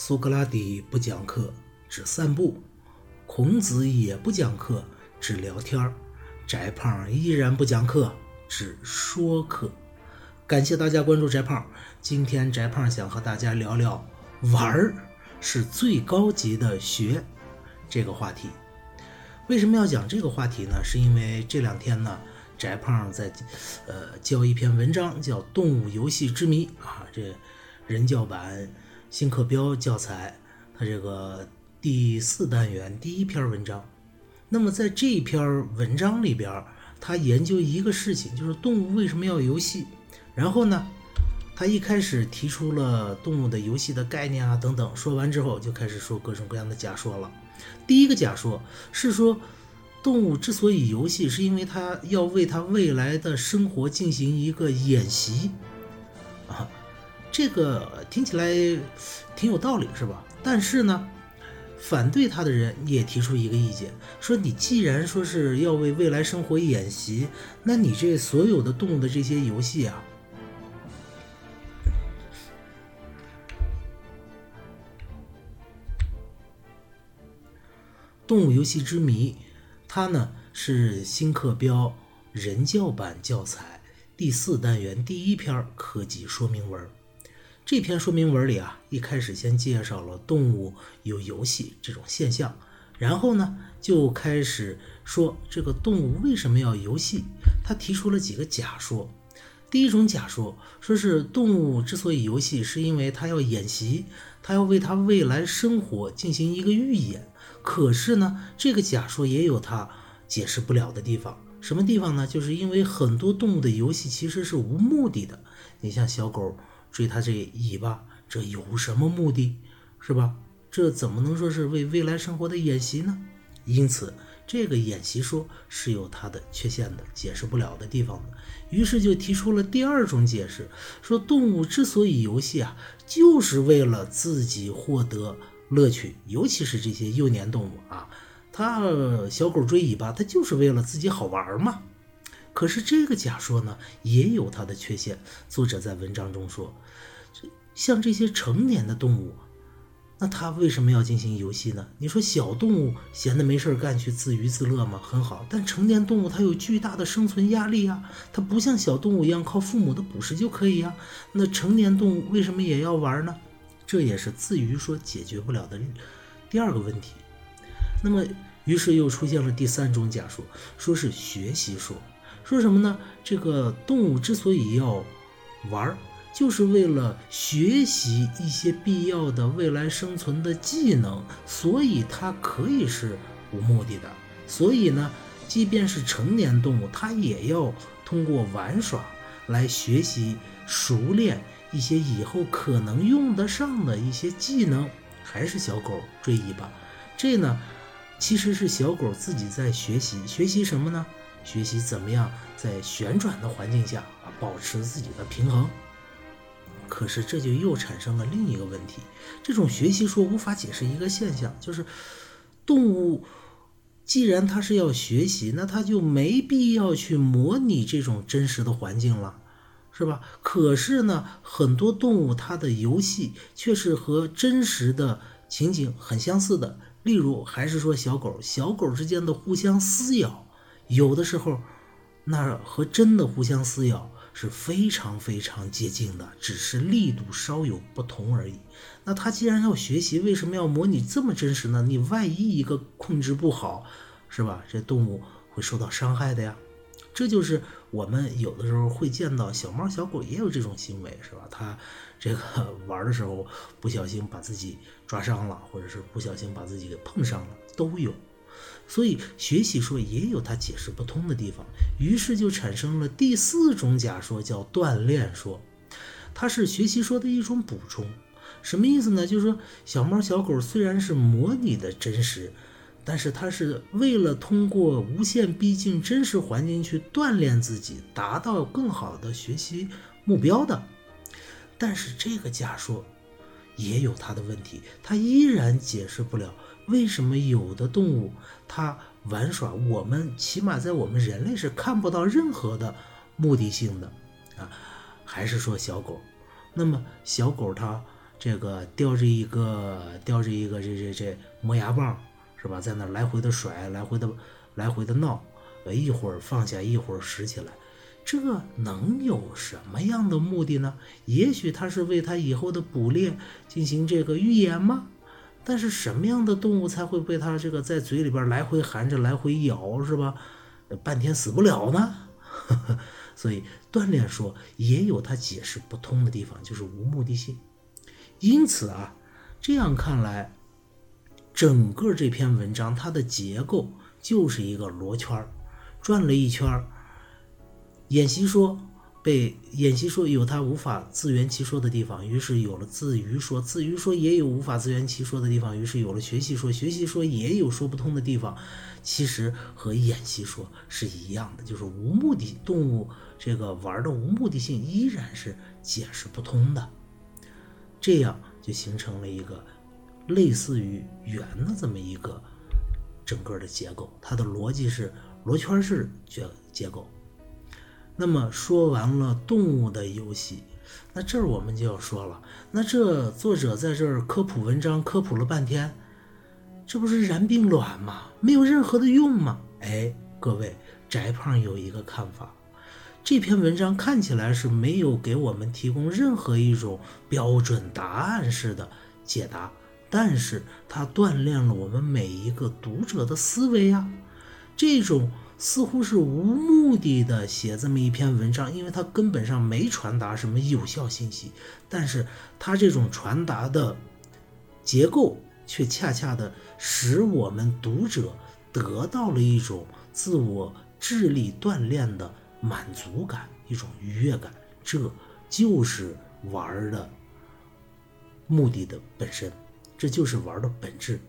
苏格拉底不讲课，只散步；孔子也不讲课，只聊天儿；翟胖依然不讲课，只说课。感谢大家关注翟胖。今天翟胖想和大家聊聊“玩儿是最高级的学”这个话题。为什么要讲这个话题呢？是因为这两天呢，翟胖在呃教一篇文章，叫《动物游戏之谜》啊，这人教版。新课标教材，它这个第四单元第一篇文章。那么在这篇文章里边，他研究一个事情，就是动物为什么要游戏。然后呢，他一开始提出了动物的游戏的概念啊等等。说完之后，就开始说各种各样的假说了。第一个假说是说，动物之所以游戏，是因为它要为它未来的生活进行一个演习啊。这个听起来挺有道理，是吧？但是呢，反对他的人也提出一个意见，说你既然说是要为未来生活演习，那你这所有的动物的这些游戏啊，《动物游戏之谜》，它呢是新课标人教版教材第四单元第一篇科技说明文。这篇说明文里啊，一开始先介绍了动物有游戏这种现象，然后呢，就开始说这个动物为什么要游戏。他提出了几个假说。第一种假说说是动物之所以游戏，是因为它要演习，它要为它未来生活进行一个预演。可是呢，这个假说也有它解释不了的地方。什么地方呢？就是因为很多动物的游戏其实是无目的的。你像小狗。追它这尾巴，这有什么目的，是吧？这怎么能说是为未来生活的演习呢？因此，这个演习说是有它的缺陷的，解释不了的地方的。于是就提出了第二种解释，说动物之所以游戏啊，就是为了自己获得乐趣，尤其是这些幼年动物啊，它小狗追尾巴，它就是为了自己好玩嘛。可是这个假说呢，也有它的缺陷。作者在文章中说，像这些成年的动物，那它为什么要进行游戏呢？你说小动物闲的没事干去自娱自乐吗？很好。但成年动物它有巨大的生存压力呀，它不像小动物一样靠父母的捕食就可以呀。那成年动物为什么也要玩呢？这也是自娱说解决不了的第二个问题。那么，于是又出现了第三种假说，说是学习说。说什么呢？这个动物之所以要玩儿，就是为了学习一些必要的未来生存的技能，所以它可以是无目的的。所以呢，即便是成年动物，它也要通过玩耍来学习、熟练一些以后可能用得上的一些技能。还是小狗追尾巴，这呢，其实是小狗自己在学习，学习什么呢？学习怎么样在旋转的环境下啊保持自己的平衡？可是这就又产生了另一个问题：这种学习说无法解释一个现象，就是动物既然它是要学习，那它就没必要去模拟这种真实的环境了，是吧？可是呢，很多动物它的游戏却是和真实的情景很相似的。例如，还是说小狗，小狗之间的互相撕咬。有的时候，那和真的互相撕咬是非常非常接近的，只是力度稍有不同而已。那他既然要学习，为什么要模拟这么真实呢？你万一一个控制不好，是吧？这动物会受到伤害的呀。这就是我们有的时候会见到小猫小狗也有这种行为，是吧？它这个 玩的时候不小心把自己抓伤了，或者是不小心把自己给碰伤了，都有。所以学习说也有它解释不通的地方，于是就产生了第四种假说，叫锻炼说，它是学习说的一种补充。什么意思呢？就是说小猫小狗虽然是模拟的真实，但是它是为了通过无限逼近真实环境去锻炼自己，达到更好的学习目标的。但是这个假说也有它的问题，它依然解释不了。为什么有的动物它玩耍，我们起码在我们人类是看不到任何的目的性的啊？还是说小狗？那么小狗它这个叼着一个叼着一个这这这磨牙棒是吧，在那来回的甩，来回的来回的闹，呃，一会儿放下，一会儿拾起来，这能有什么样的目的呢？也许他是为他以后的捕猎进行这个预演吗？但是什么样的动物才会被它这个在嘴里边来回含着来回咬是吧？半天死不了呢？所以锻炼说也有它解释不通的地方，就是无目的性。因此啊，这样看来，整个这篇文章它的结构就是一个罗圈转了一圈演习说被演习说有他无法自圆其说的地方，于是有了自娱说；自娱说也有无法自圆其说的地方，于是有了学习说；学习说也有说不通的地方。其实和演习说是一样的，就是无目的动物这个玩的无目的性依然是解释不通的。这样就形成了一个类似于圆的这么一个整个的结构，它的逻辑是罗圈式结结构。那么说完了动物的游戏，那这儿我们就要说了，那这作者在这儿科普文章科普了半天，这不是燃并卵吗？没有任何的用吗？哎，各位，翟胖有一个看法。这篇文章看起来是没有给我们提供任何一种标准答案式的解答，但是它锻炼了我们每一个读者的思维呀。这种似乎是无目的的写这么一篇文章，因为它根本上没传达什么有效信息，但是它这种传达的结构却恰恰的使我们读者得到了一种自我智力锻炼的。满足感，一种愉悦感，这就是玩的目的的本身，这就是玩的本质。